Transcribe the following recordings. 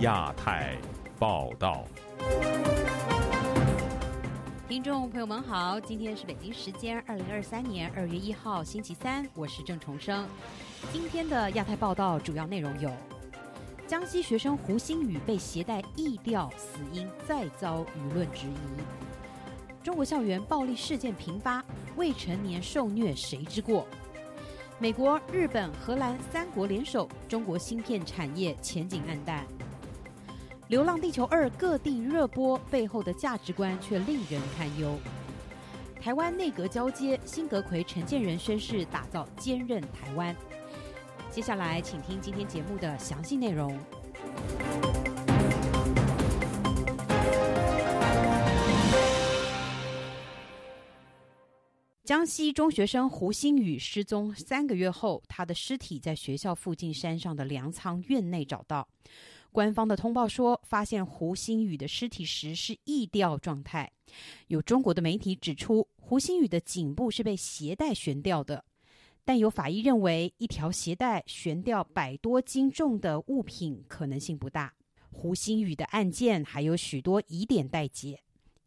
亚太报道。听众朋友们好，今天是北京时间二零二三年二月一号星期三，我是郑重生。今天的亚太报道主要内容有：江西学生胡星宇被携带异调，死因再遭舆论质疑；中国校园暴力事件频发，未成年受虐谁之过？美国、日本、荷兰三国联手，中国芯片产业前景暗淡。《流浪地球二》各地热播，背后的价值观却令人堪忧。台湾内阁交接，新阁魁陈建仁宣誓打造坚韧台湾。接下来，请听今天节目的详细内容。江西中学生胡星宇失踪三个月后，他的尸体在学校附近山上的粮仓院内找到。官方的通报说，发现胡鑫宇的尸体时是异调状态。有中国的媒体指出，胡星宇的颈部是被鞋带悬吊的，但有法医认为，一条鞋带悬吊百多斤重的物品可能性不大。胡星宇的案件还有许多疑点待解。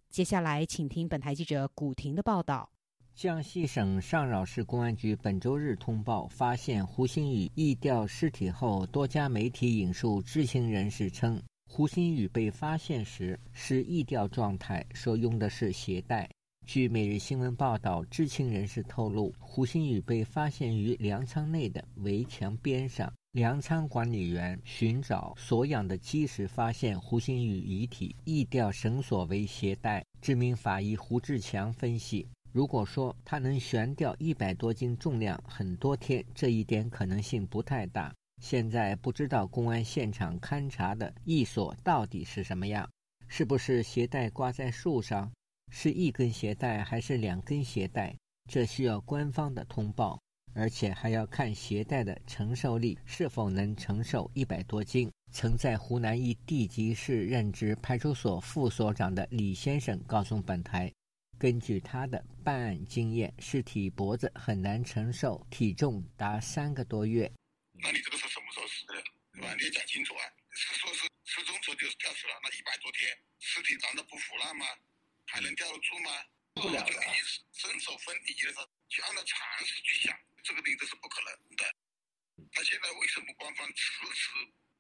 接下来，请听本台记者古婷的报道。江西省上饶市公安局本周日通报，发现胡鑫宇异调尸体后，多家媒体引述知情人士称，胡鑫宇被发现时是异调状态，说用的是鞋带。据每日新闻报道，知情人士透露，胡鑫宇被发现于粮仓内的围墙边上，粮仓管理员寻找所养的鸡时，发现胡鑫宇遗体，异调绳索为鞋带。知名法医胡志强分析。如果说它能悬吊一百多斤重量很多天，这一点可能性不太大。现在不知道公安现场勘查的一索到底是什么样，是不是鞋带挂在树上，是一根鞋带还是两根鞋带？这需要官方的通报，而且还要看鞋带的承受力是否能承受一百多斤。曾在湖南一地级市任职派出所副所长的李先生告诉本台。根据他的办案经验，尸体脖子很难承受体重达三个多月。那你这个是什么时候死的？对吧？你要讲清楚啊！是说是失踪时候就吊死了，那一百多天，尸体难道不腐烂吗？还能吊得住吗？不了了。伸手分离的时候，去按照常识去想，这个病都是不可能的。他现在为什么官方迟迟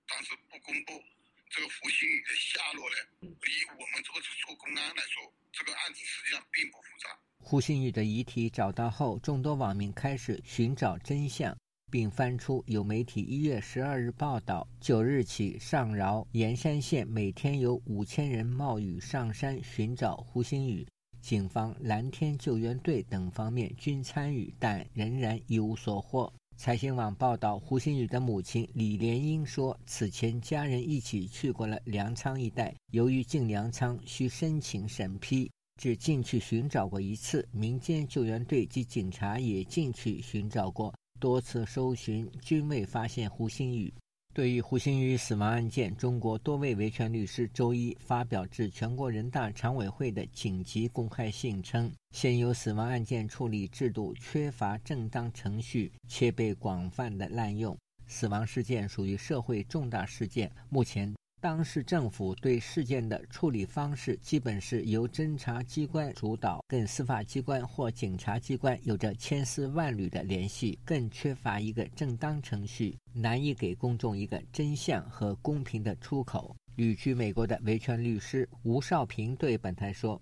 当时不公布这个胡鑫宇的下落呢？以我们这个做公安来说。这个案子实际上并不复杂。胡鑫宇的遗体找到后，众多网民开始寻找真相，并翻出有媒体一月十二日报道：九日起，上饶盐山县每天有五千人冒雨上山寻找胡鑫宇，警方、蓝天救援队等方面均参与，但仍然一无所获。财新网报道，胡鑫宇的母亲李莲英说，此前家人一起去过了粮仓一带，由于进粮仓需申请审批，只进去寻找过一次。民间救援队及警察也进去寻找过，多次搜寻均未发现胡鑫宇。对于胡鑫宇死亡案件，中国多位维权律师周一发表致全国人大常委会的紧急公开信，称现有死亡案件处理制度缺乏正当程序，且被广泛的滥用。死亡事件属于社会重大事件，目前。当市政府对事件的处理方式，基本是由侦查机关主导，跟司法机关或警察机关有着千丝万缕的联系，更缺乏一个正当程序，难以给公众一个真相和公平的出口。旅居美国的维权律师吴少平对本台说：“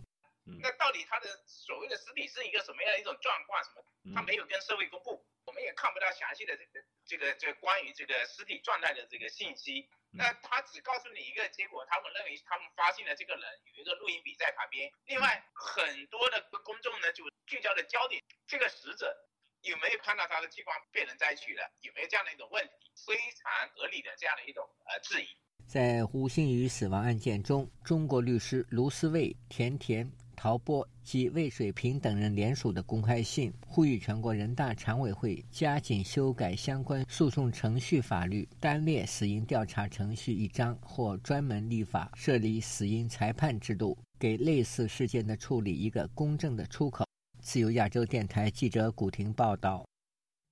那到底他的所谓的实体是一个什么样的一种状况？什么？他没有跟社会公布，我们也看不到详细的这个这个这关于这个尸体状态的这个信息。”那他只告诉你一个结果，他们认为他们发现了这个人有一个录音笔在旁边。另外，很多的公众呢就聚焦的焦点，这个死者有没有看到他的器官被人摘取了？有没有这样的一种问题？非常合理的这样的一种呃质疑。在胡鑫宇死亡案件中，中国律师卢思卫、田田。陶波及魏水平等人联署的公开信，呼吁全国人大常委会加紧修改相关诉讼程序法律，单列死因调查程序一章，或专门立法设立死因裁判制度，给类似事件的处理一个公正的出口。自由亚洲电台记者古婷报道。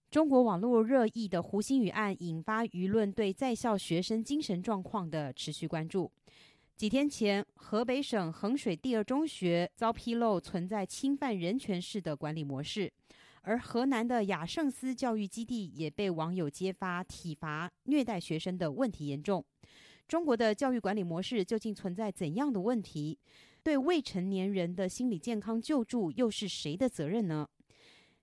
中国网络热议的胡鑫宇案引发舆论对在校学生精神状况的持续关注。几天前，河北省衡水第二中学遭披露存在侵犯人权式的管理模式，而河南的雅圣思教育基地也被网友揭发体罚、虐待学生的问题严重。中国的教育管理模式究竟存在怎样的问题？对未成年人的心理健康救助又是谁的责任呢？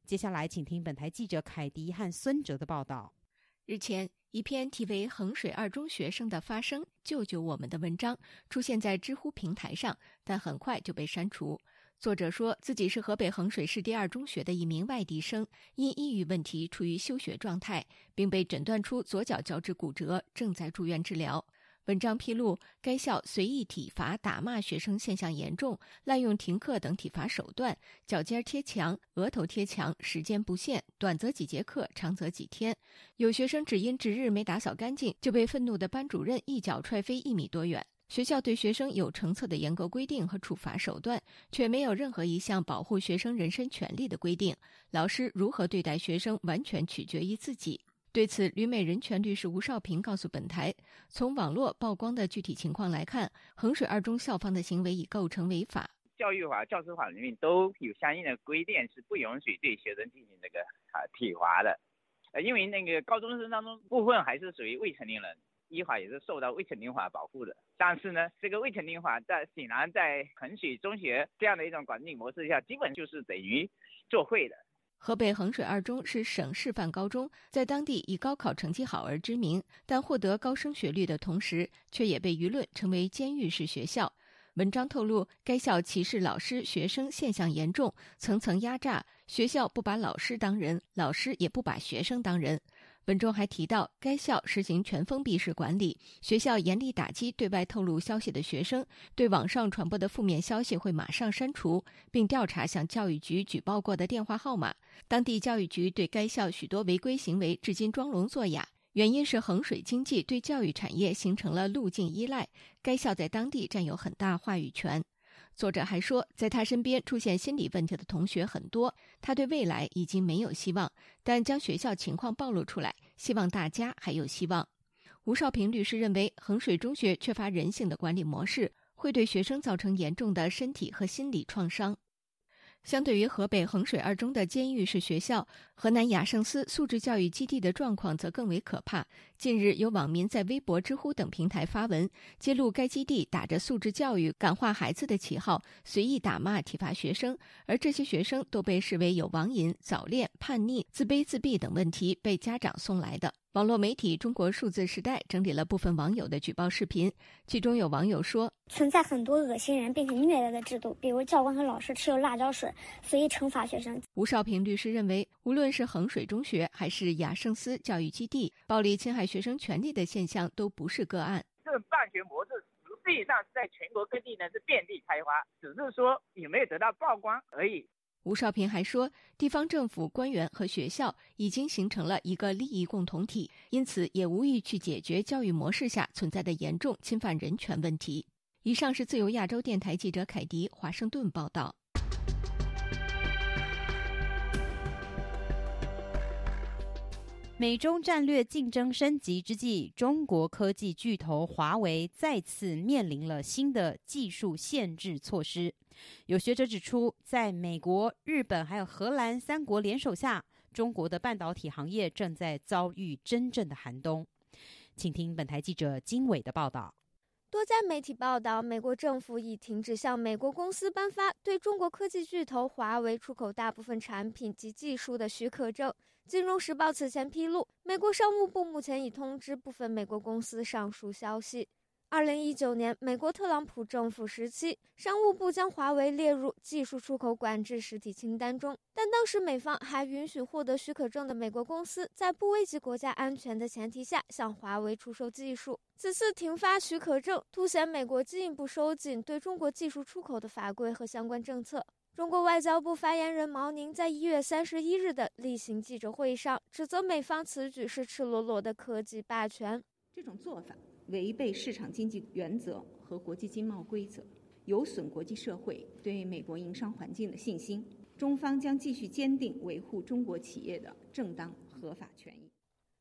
接下来，请听本台记者凯迪和孙哲的报道。日前，一篇题为《衡水二中学生的发声，救救我们》的文章出现在知乎平台上，但很快就被删除。作者说自己是河北衡水市第二中学的一名外地生，因抑郁问题处于休学状态，并被诊断出左脚脚趾骨折，正在住院治疗。文章披露，该校随意体罚、打骂学生现象严重，滥用停课等体罚手段，脚尖贴墙、额头贴墙，时间不限，短则几节课，长则几天。有学生只因值日没打扫干净，就被愤怒的班主任一脚踹飞一米多远。学校对学生有成册的严格规定和处罚手段，却没有任何一项保护学生人身权利的规定。老师如何对待学生，完全取决于自己。对此，旅美人权律师吴少平告诉本台，从网络曝光的具体情况来看，衡水二中校方的行为已构成违法。教育法、教师法里面都有相应的规定，是不允许对学生进行这个啊体罚的。呃，因为那个高中生当中部分还是属于未成年人，依法也是受到未成年法保护的。但是呢，这个未成年法在显然在衡水中学这样的一种管理模式下，基本就是等于作废的。河北衡水二中是省示范高中，在当地以高考成绩好而知名，但获得高升学率的同时，却也被舆论称为监狱式学校。文章透露，该校歧视老师、学生现象严重，层层压榨，学校不把老师当人，老师也不把学生当人。文中还提到，该校实行全封闭式管理，学校严厉打击对外透露消息的学生，对网上传播的负面消息会马上删除，并调查向教育局举报过的电话号码。当地教育局对该校许多违规行为至今装聋作哑，原因是衡水经济对教育产业形成了路径依赖，该校在当地占有很大话语权。作者还说，在他身边出现心理问题的同学很多，他对未来已经没有希望。但将学校情况暴露出来，希望大家还有希望。吴少平律师认为，衡水中学缺乏人性的管理模式，会对学生造成严重的身体和心理创伤。相对于河北衡水二中的监狱式学校，河南雅圣思素质教育基地的状况则更为可怕。近日，有网民在微博、知乎等平台发文，揭露该基地打着素质教育、感化孩子的旗号，随意打骂、体罚学生，而这些学生都被视为有网瘾、早恋、叛逆、自卑、自闭等问题，被家长送来的。网络媒体《中国数字时代》整理了部分网友的举报视频，其中有网友说：“存在很多恶心人并且虐待的制度，比如教官和老师持有辣椒水随意惩罚学生。”吴少平律师认为，无论是衡水中学还是雅圣思教育基地，暴力侵害学生权利的现象都不是个案。这种办学模式实际上在全国各地呢是遍地开花，只是说有没有得到曝光而已。吴少平还说，地方政府官员和学校已经形成了一个利益共同体，因此也无意去解决教育模式下存在的严重侵犯人权问题。以上是自由亚洲电台记者凯迪华盛顿报道。美中战略竞争升级之际，中国科技巨头华为再次面临了新的技术限制措施。有学者指出，在美国、日本还有荷兰三国联手下，中国的半导体行业正在遭遇真正的寒冬。请听本台记者金伟的报道。多家媒体报道，美国政府已停止向美国公司颁发对中国科技巨头华为出口大部分产品及技术的许可证。金融时报此前披露，美国商务部目前已通知部分美国公司上述消息。二零一九年，美国特朗普政府时期，商务部将华为列入技术出口管制实体清单中，但当时美方还允许获得许可证的美国公司在不危及国家安全的前提下向华为出售技术。此次停发许可证，凸显美国进一步收紧对中国技术出口的法规和相关政策。中国外交部发言人毛宁在一月三十一日的例行记者会上指责美方此举是赤裸裸的科技霸权。这种做法。违背市场经济原则和国际经贸规则，有损国际社会对美国营商环境的信心。中方将继续坚定维护中国企业的正当合法权益。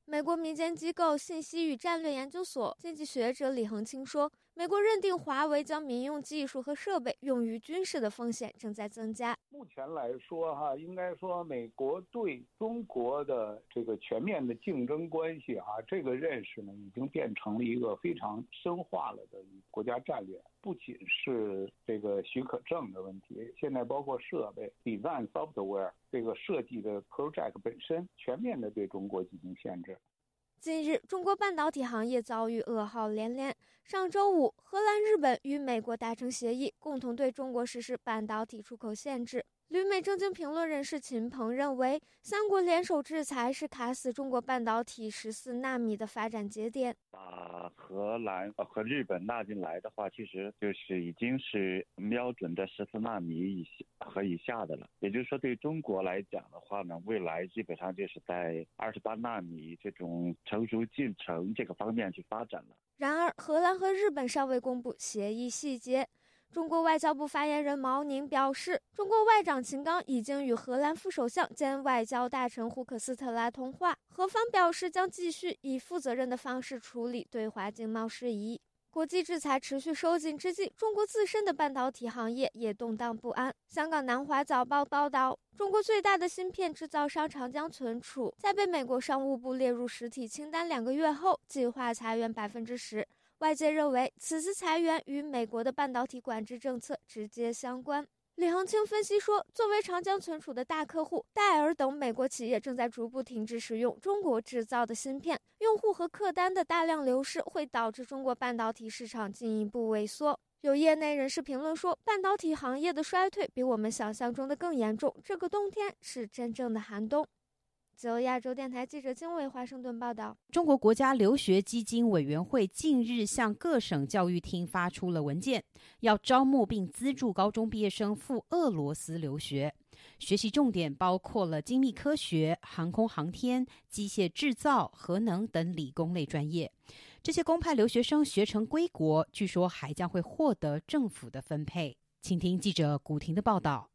美国民间机构信息与战略研究所经济学者李恒清说：“美国认定华为将民用技术和设备用于军事的风险正在增加。目前来说，哈，应该说美国对中国的这个全面的竞争关系，哈，这个认识呢，已经变成了一个非常深化了的国家战略。不仅是这个许可证的问题，现在包括设备、design software 这个设计的 project 本身，全面的对中国进行限制。”近日，中国半导体行业遭遇噩耗连连。上周五，荷兰、日本与美国达成协议，共同对中国实施半导体出口限制。旅美政经评论人士秦鹏认为，三国联手制裁是卡死中国半导体十四纳米的发展节点。把荷兰和日本纳进来的话，其实就是已经是瞄准的十四纳米以下和以下的了。也就是说，对中国来讲的话呢，未来基本上就是在二十八纳米这种成熟进程这个方面去发展了。然而，荷兰和日本尚未公布协议细节。中国外交部发言人毛宁表示，中国外长秦刚已经与荷兰副首相兼外交大臣胡克斯特拉通话，荷方表示将继续以负责任的方式处理对华经贸事宜。国际制裁持续收紧之际，中国自身的半导体行业也动荡不安。香港南华早报报道，中国最大的芯片制造商长江存储在被美国商务部列入实体清单两个月后，计划裁员百分之十。外界认为，此次裁员与美国的半导体管制政策直接相关。李恒清分析说，作为长江存储的大客户，戴尔等美国企业正在逐步停止使用中国制造的芯片，用户和客单的大量流失会导致中国半导体市场进一步萎缩。有业内人士评论说，半导体行业的衰退比我们想象中的更严重，这个冬天是真正的寒冬。自由亚洲电台记者经纬华盛顿报道：中国国家留学基金委员会近日向各省教育厅发出了文件，要招募并资助高中毕业生赴俄罗斯留学，学习重点包括了精密科学、航空航天、机械制造、核能等理工类专业。这些公派留学生学成归国，据说还将会获得政府的分配。请听记者古婷的报道。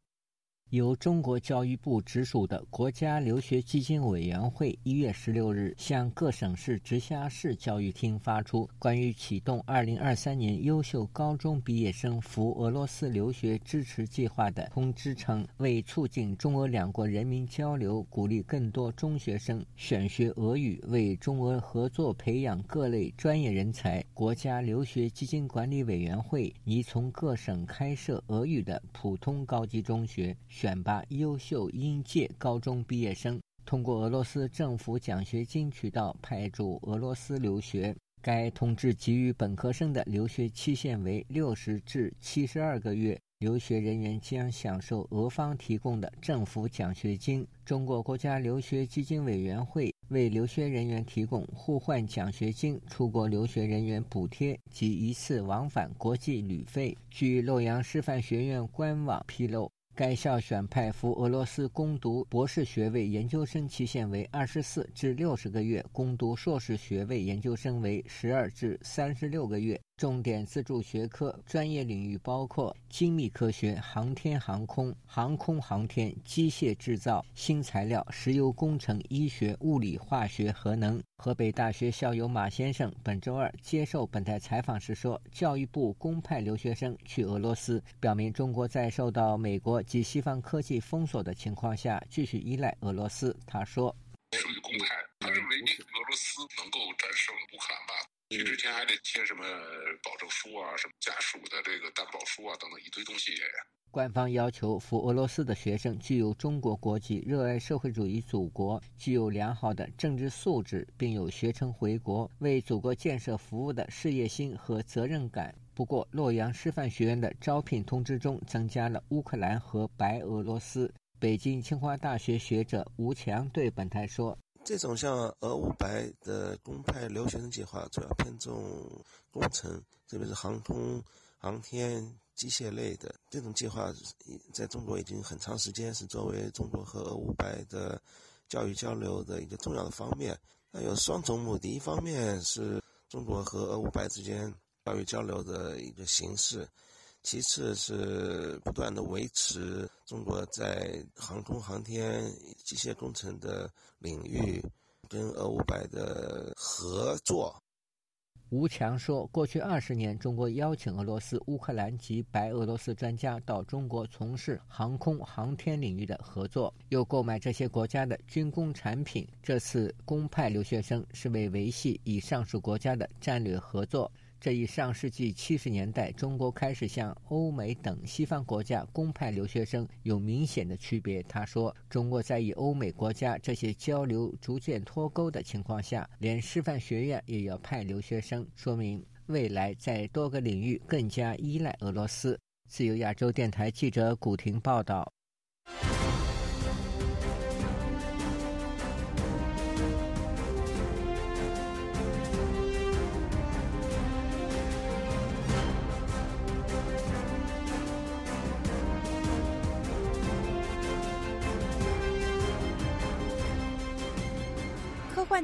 由中国教育部直属的国家留学基金委员会一月十六日向各省市直辖市教育厅发出关于启动二零二三年优秀高中毕业生赴俄罗斯留学支持计划的通知称，为促进中俄两国人民交流，鼓励更多中学生选学俄语，为中俄合作培养各类专业人才，国家留学基金管理委员会拟从各省开设俄语的普通高级中学。选拔优秀应届高中毕业生，通过俄罗斯政府奖学金渠道派驻俄罗斯留学。该通知给予本科生的留学期限为六十至七十二个月，留学人员将享受俄方提供的政府奖学金。中国国家留学基金委员会为留学人员提供互换奖学金、出国留学人员补贴及一次往返国际旅费。据洛阳师范学院官网披露。该校选派赴俄罗斯攻读博士学位研究生期限为二十四至六十个月，攻读硕士学位研究生为十二至三十六个月。重点资助学科专业领域包括精密科学、航天航空、航空航天、机械制造、新材料、石油工程、医学、物理化学、核能。河北大学校友马先生本周二接受本台采访时说：“教育部公派留学生去俄罗斯，表明中国在受到美国及西方科技封锁的情况下，继续依赖俄罗斯。”他说：“属于公派，他认为俄罗斯能够战胜乌克兰吧。”去之前还得签什么保证书啊，什么家属的这个担保书啊，等等一堆东西。官方要求赴俄罗斯的学生具有中国国籍，热爱社会主义祖国，具有良好的政治素质，并有学成回国为祖国建设服务的事业心和责任感。不过，洛阳师范学院的招聘通知中增加了乌克兰和白俄罗斯。北京清华大学学者吴强对本台说。这种像俄乌白的公派留学生计划，主要偏重工程，特别是航空、航天、机械类的。这种计划在中国已经很长时间，是作为中国和俄乌白的教育交流的一个重要的方面。那有双重目的：一方面是中国和俄乌白之间教育交流的一个形式；其次是不断的维持中国在航空航天、机械工程的领域跟俄五百的合作。吴强说，过去二十年，中国邀请俄罗斯、乌克兰及白俄罗斯专家到中国从事航空航天领域的合作，又购买这些国家的军工产品。这次公派留学生是为维系以上述国家的战略合作。这一上世纪七十年代，中国开始向欧美等西方国家公派留学生，有明显的区别。他说：“中国在与欧美国家这些交流逐渐脱钩的情况下，连师范学院也要派留学生，说明未来在多个领域更加依赖俄罗斯。”自由亚洲电台记者古婷报道。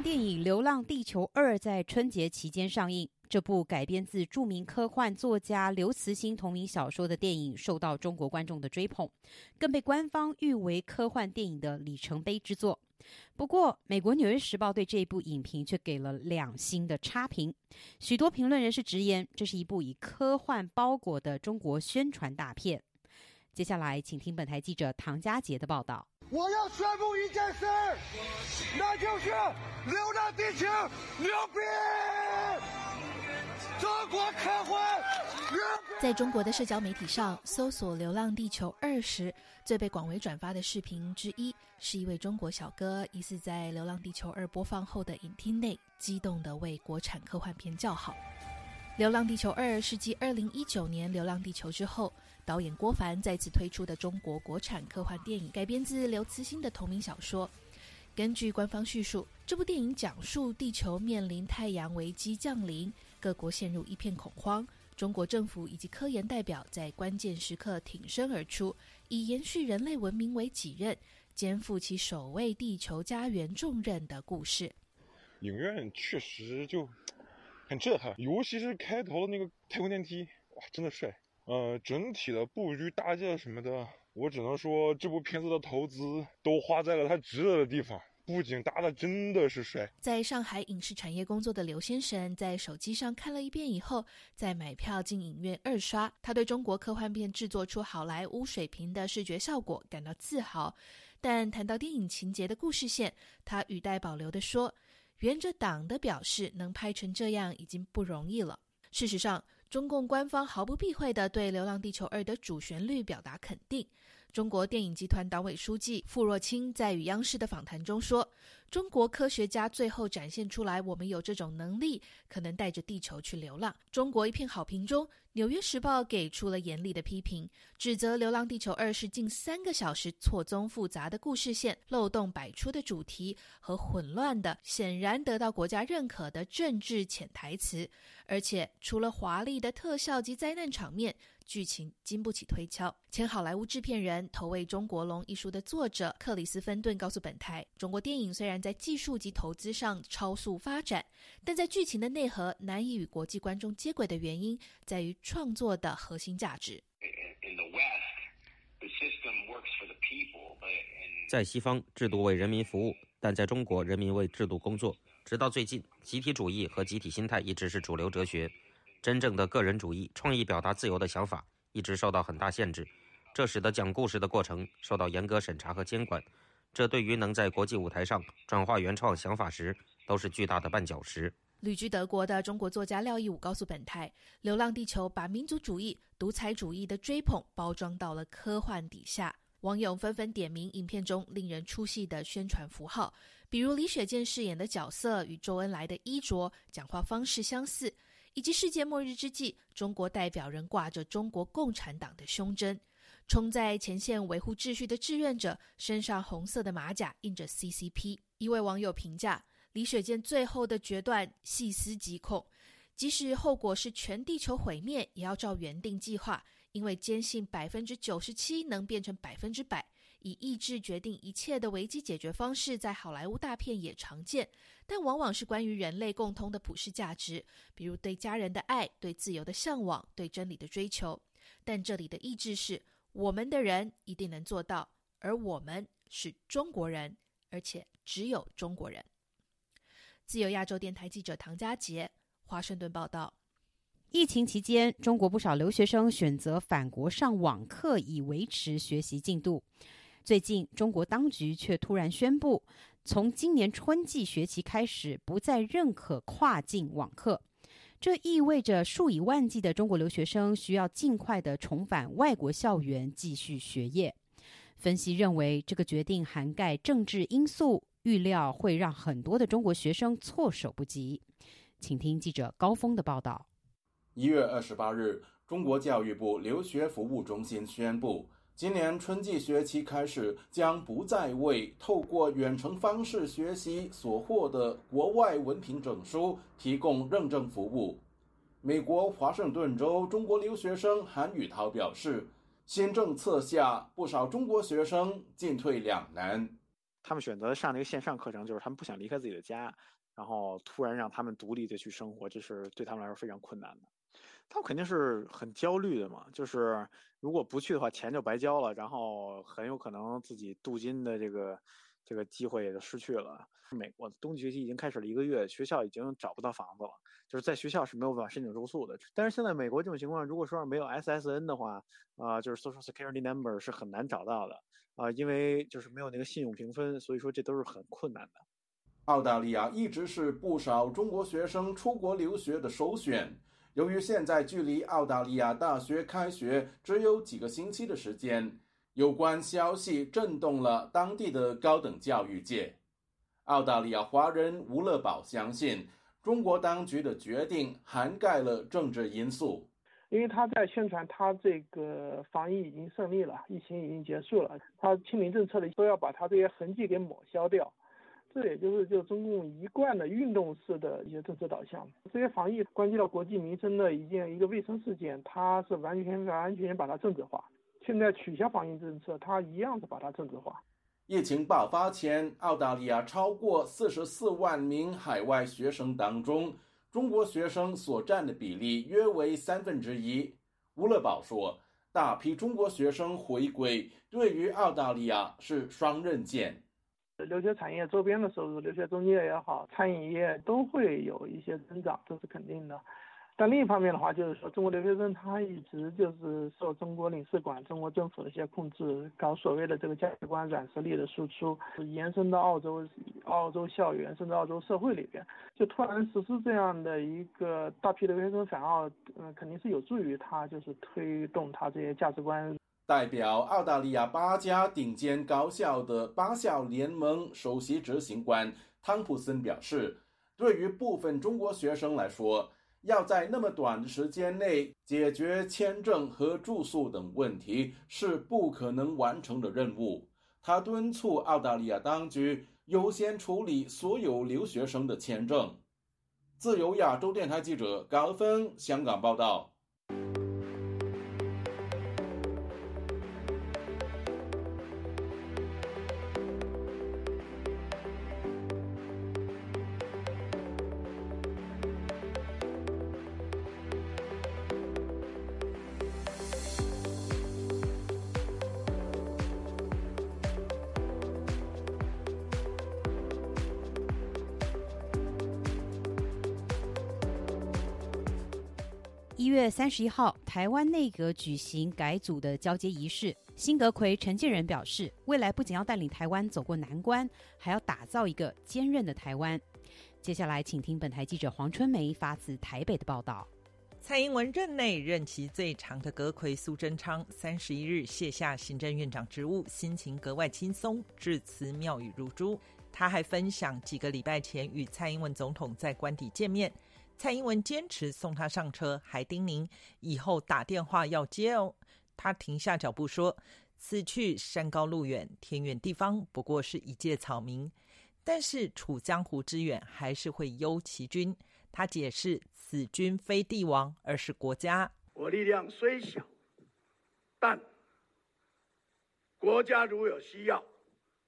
电影《流浪地球二》在春节期间上映。这部改编自著名科幻作家刘慈欣同名小说的电影受到中国观众的追捧，更被官方誉为科幻电影的里程碑之作。不过，美国《纽约时报》对这部影评却给了两星的差评。许多评论人士直言，这是一部以科幻包裹的中国宣传大片。接下来，请听本台记者唐佳杰的报道。我要宣布一件事，那就是《流浪地球》牛逼！中国科幻在中国的社交媒体上搜索《流浪地球二》时，最被广为转发的视频之一，是一位中国小哥疑似在《流浪地球二》播放后的影厅内，激动地为国产科幻片叫好。《流浪地球二》是继2019年《流浪地球》之后。导演郭帆再次推出的中国国产科幻电影，改编自刘慈欣的同名小说。根据官方叙述，这部电影讲述地球面临太阳危机降临，各国陷入一片恐慌，中国政府以及科研代表在关键时刻挺身而出，以延续人类文明为己任，肩负起守卫地球家园重任的故事。影院确实就很震撼，尤其是开头的那个太空电梯，哇，真的帅。呃，整体的布局搭建什么的，我只能说这部片子的投资都花在了它值得的地方。布景搭的真的是帅。在上海影视产业工作的刘先生，在手机上看了一遍以后，再买票进影院二刷。他对中国科幻片制作出好莱坞水平的视觉效果感到自豪，但谈到电影情节的故事线，他语带保留地说：“沿着党的表示，能拍成这样已经不容易了。”事实上。中共官方毫不避讳地对《流浪地球二》的主旋律表达肯定。中国电影集团党委书记傅若清在与央视的访谈中说：“中国科学家最后展现出来，我们有这种能力，可能带着地球去流浪。”中国一片好评中，《纽约时报》给出了严厉的批评，指责《流浪地球二》是近三个小时错综复杂的故事线、漏洞百出的主题和混乱的、显然得到国家认可的政治潜台词，而且除了华丽的特效及灾难场面。剧情经不起推敲。前好莱坞制片人、投喂《中国龙》一书的作者克里斯芬顿告诉本台：“中国电影虽然在技术及投资上超速发展，但在剧情的内核难以与国际观众接轨的原因，在于创作的核心价值。”在西方，制度为人民服务，但在中国，人民为制度工作。直到最近，集体主义和集体心态一直是主流哲学。真正的个人主义、创意表达自由的想法一直受到很大限制，这使得讲故事的过程受到严格审查和监管，这对于能在国际舞台上转化原创想法时都是巨大的绊脚石。旅居德国的中国作家廖一武告诉本台，《流浪地球》把民族主义、独裁主义的追捧包装到了科幻底下，网友纷纷点名影片中令人出戏的宣传符号，比如李雪健饰演的角色与周恩来的衣着、讲话方式相似。以及世界末日之际，中国代表人挂着中国共产党的胸针，冲在前线维护秩序的志愿者身上红色的马甲印着 CCP。一位网友评价：李雪健最后的决断细思极恐，即使后果是全地球毁灭，也要照原定计划，因为坚信百分之九十七能变成百分之百。以意志决定一切的危机解决方式，在好莱坞大片也常见，但往往是关于人类共通的普世价值，比如对家人的爱、对自由的向往、对真理的追求。但这里的意志是我们的人一定能做到，而我们是中国人，而且只有中国人。自由亚洲电台记者唐佳杰，华盛顿报道。疫情期间，中国不少留学生选择返国上网课，以维持学习进度。最近，中国当局却突然宣布，从今年春季学期开始，不再认可跨境网课。这意味着数以万计的中国留学生需要尽快的重返外国校园继续学业。分析认为，这个决定涵盖政治因素，预料会让很多的中国学生措手不及。请听记者高峰的报道。一月二十八日，中国教育部留学服务中心宣布，今年春季学期开始，将不再为透过远程方式学习所获得国外文凭证书提供认证服务。美国华盛顿州中国留学生韩宇涛表示，新政策下，不少中国学生进退两难。他们选择上那个线上课程，就是他们不想离开自己的家，然后突然让他们独立的去生活，这是对他们来说非常困难的。他们肯定是很焦虑的嘛，就是如果不去的话，钱就白交了，然后很有可能自己镀金的这个这个机会也就失去了。美国冬季学期已经开始了一个月，学校已经找不到房子了，就是在学校是没有办法申请住宿的。但是现在美国这种情况，如果说没有 SSN 的话，啊，就是 Social Security Number 是很难找到的啊，因为就是没有那个信用评分，所以说这都是很困难的。澳大利亚一直是不少中国学生出国留学的首选。由于现在距离澳大利亚大学开学只有几个星期的时间，有关消息震动了当地的高等教育界。澳大利亚华人吴乐宝相信，中国当局的决定涵盖了政治因素，因为他在宣传他这个防疫已经胜利了，疫情已经结束了，他清零政策的都要把他这些痕迹给抹消掉。这也就是就中共一贯的运动式的一些政策导向，这些防疫关系到国计民生的一件一个卫生事件，它是完全完全把它政治化。现在取消防疫政策，它一样是把它政治化。疫情爆发前，澳大利亚超过四十四万名海外学生当中，中国学生所占的比例约为三分之一。吴乐宝说，大批中国学生回归对于澳大利亚是双刃剑。留学产业周边的收入，留学中介也好，餐饮业都会有一些增长，这是肯定的。但另一方面的话，就是说中国留学生他一直就是受中国领事馆、中国政府的一些控制，搞所谓的这个价值观软实力的输出，延伸到澳洲、澳洲校园甚至澳洲社会里边，就突然实施这样的一个大批留学生返澳，嗯，肯定是有助于他就是推动他这些价值观。代表澳大利亚八家顶尖高校的八校联盟首席执行官汤普森表示，对于部分中国学生来说，要在那么短的时间内解决签证和住宿等问题是不可能完成的任务。他敦促澳大利亚当局优先处理所有留学生的签证。自由亚洲电台记者高峰香港报道。月三十一号，台湾内阁举行改组的交接仪式。新阁魁陈建仁表示，未来不仅要带领台湾走过难关，还要打造一个坚韧的台湾。接下来，请听本台记者黄春梅发自台北的报道。蔡英文任内任期最长的阁魁苏贞昌，三十一日卸下行政院长职务，心情格外轻松，致辞妙语如珠。他还分享几个礼拜前与蔡英文总统在官邸见面。蔡英文坚持送他上车，还叮咛以后打电话要接哦。他停下脚步说：“此去山高路远，天远地方，不过是一介草民。但是处江湖之远，还是会忧其君。”他解释：“此君非帝王，而是国家。我力量虽小，但国家如有需要，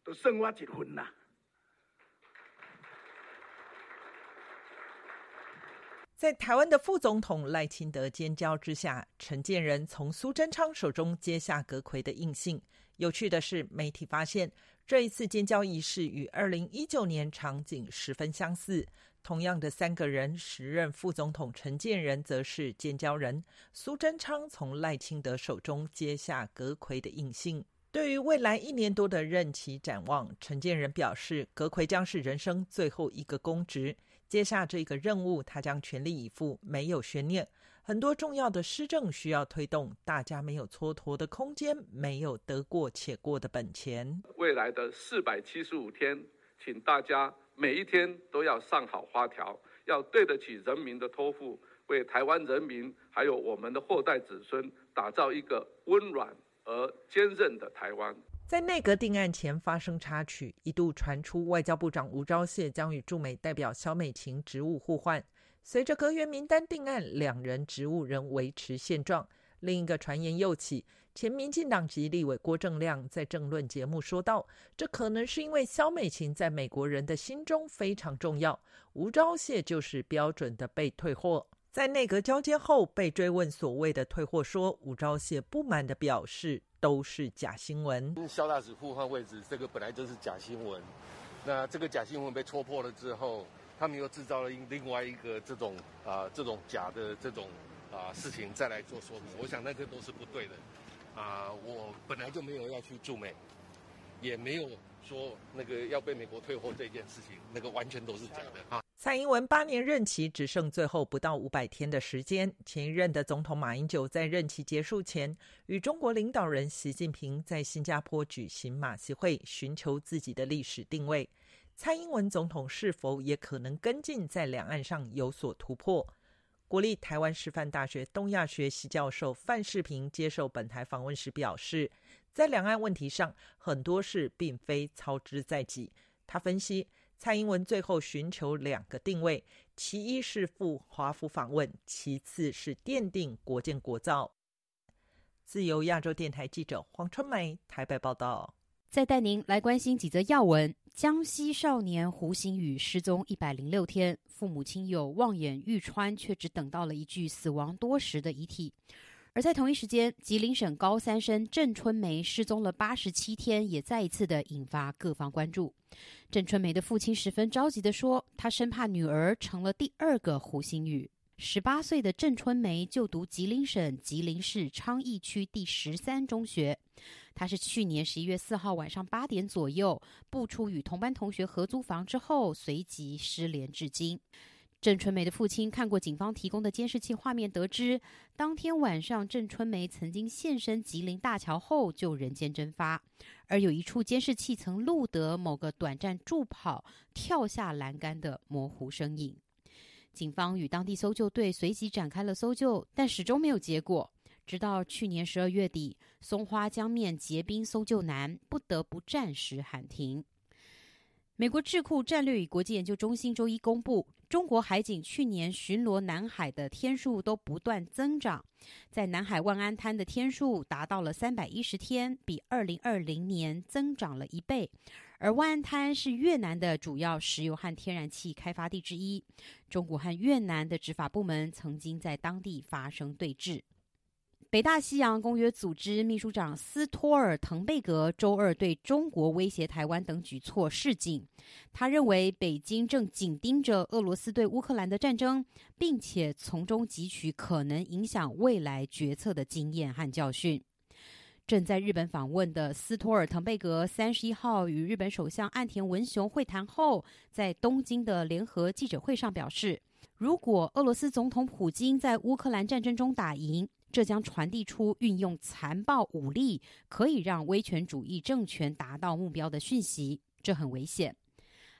都剩我一分呐。”在台湾的副总统赖清德监交之下，陈建仁从苏贞昌手中接下阁魁的印信。有趣的是，媒体发现这一次监交仪式与二零一九年场景十分相似。同样的三个人，时任副总统陈建仁则是监交人，苏贞昌从赖清德手中接下阁魁的印信。对于未来一年多的任期展望，陈建仁表示，阁魁将是人生最后一个公职。接下这个任务，他将全力以赴，没有悬念。很多重要的施政需要推动，大家没有蹉跎的空间，没有得过且过的本钱。未来的四百七十五天，请大家每一天都要上好花条，要对得起人民的托付，为台湾人民还有我们的后代子孙打造一个温暖而坚韧的台湾。在内阁定案前发生插曲，一度传出外交部长吴钊燮将与驻美代表萧美琴职务互换。随着阁员名单定案，两人职务仍维持现状。另一个传言又起，前民进党籍立委郭正亮在政论节目说道：“这可能是因为萧美琴在美国人的心中非常重要，吴钊燮就是标准的被退货。”在内阁交接后被追问所谓的退货说，吴钊燮不满的表示。都是假新闻。肖大使互换位置，这个本来就是假新闻。那这个假新闻被戳破了之后，他们又制造了另外一个这种啊这种假的这种啊事情再来做说明。我想那个都是不对的。啊，我本来就没有要去驻美，也没有说那个要被美国退货这件事情，那个完全都是假的啊。蔡英文八年任期只剩最后不到五百天的时间。前一任的总统马英九在任期结束前，与中国领导人习近平在新加坡举行马习会，寻求自己的历史定位。蔡英文总统是否也可能跟进，在两岸上有所突破？国立台湾师范大学东亚学系教授范世平接受本台访问时表示，在两岸问题上，很多事并非操之在己。他分析。蔡英文最后寻求两个定位，其一是赴华府访问，其次是奠定国建国造。自由亚洲电台记者黄春梅台北报道。再带您来关心几则要闻：江西少年胡鑫宇失踪一百零六天，父母亲友望眼欲穿，却只等到了一具死亡多时的遗体。而在同一时间，吉林省高三生郑春梅失踪了八十七天，也再一次的引发各方关注。郑春梅的父亲十分着急的说：“他生怕女儿成了第二个胡鑫宇。”十八岁的郑春梅就读吉林省吉林市昌邑区第十三中学，她是去年十一月四号晚上八点左右步出与同班同学合租房之后，随即失联至今。郑春梅的父亲看过警方提供的监视器画面，得知当天晚上郑春梅曾经现身吉林大桥后就人间蒸发，而有一处监视器曾录得某个短暂助跑、跳下栏杆的模糊身影。警方与当地搜救队随即展开了搜救，但始终没有结果。直到去年十二月底，松花江面结冰搜救难，不得不暂时喊停。美国智库战略与国际研究中心周一公布，中国海警去年巡逻南海的天数都不断增长，在南海万安滩的天数达到了三百一十天，比二零二零年增长了一倍。而万安滩是越南的主要石油和天然气开发地之一，中国和越南的执法部门曾经在当地发生对峙。北大西洋公约组织秘书长斯托尔滕贝格周二对中国威胁台湾等举措示警。他认为，北京正紧盯着俄罗斯对乌克兰的战争，并且从中汲取可能影响未来决策的经验和教训。正在日本访问的斯托尔滕贝格三十一号与日本首相岸田文雄会谈后，在东京的联合记者会上表示，如果俄罗斯总统普京在乌克兰战争中打赢，这将传递出运用残暴武力可以让威权主义政权达到目标的讯息，这很危险。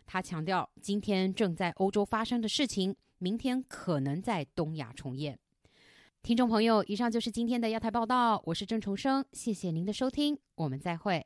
他强调，今天正在欧洲发生的事情，明天可能在东亚重演。听众朋友，以上就是今天的亚太报道，我是郑重生，谢谢您的收听，我们再会。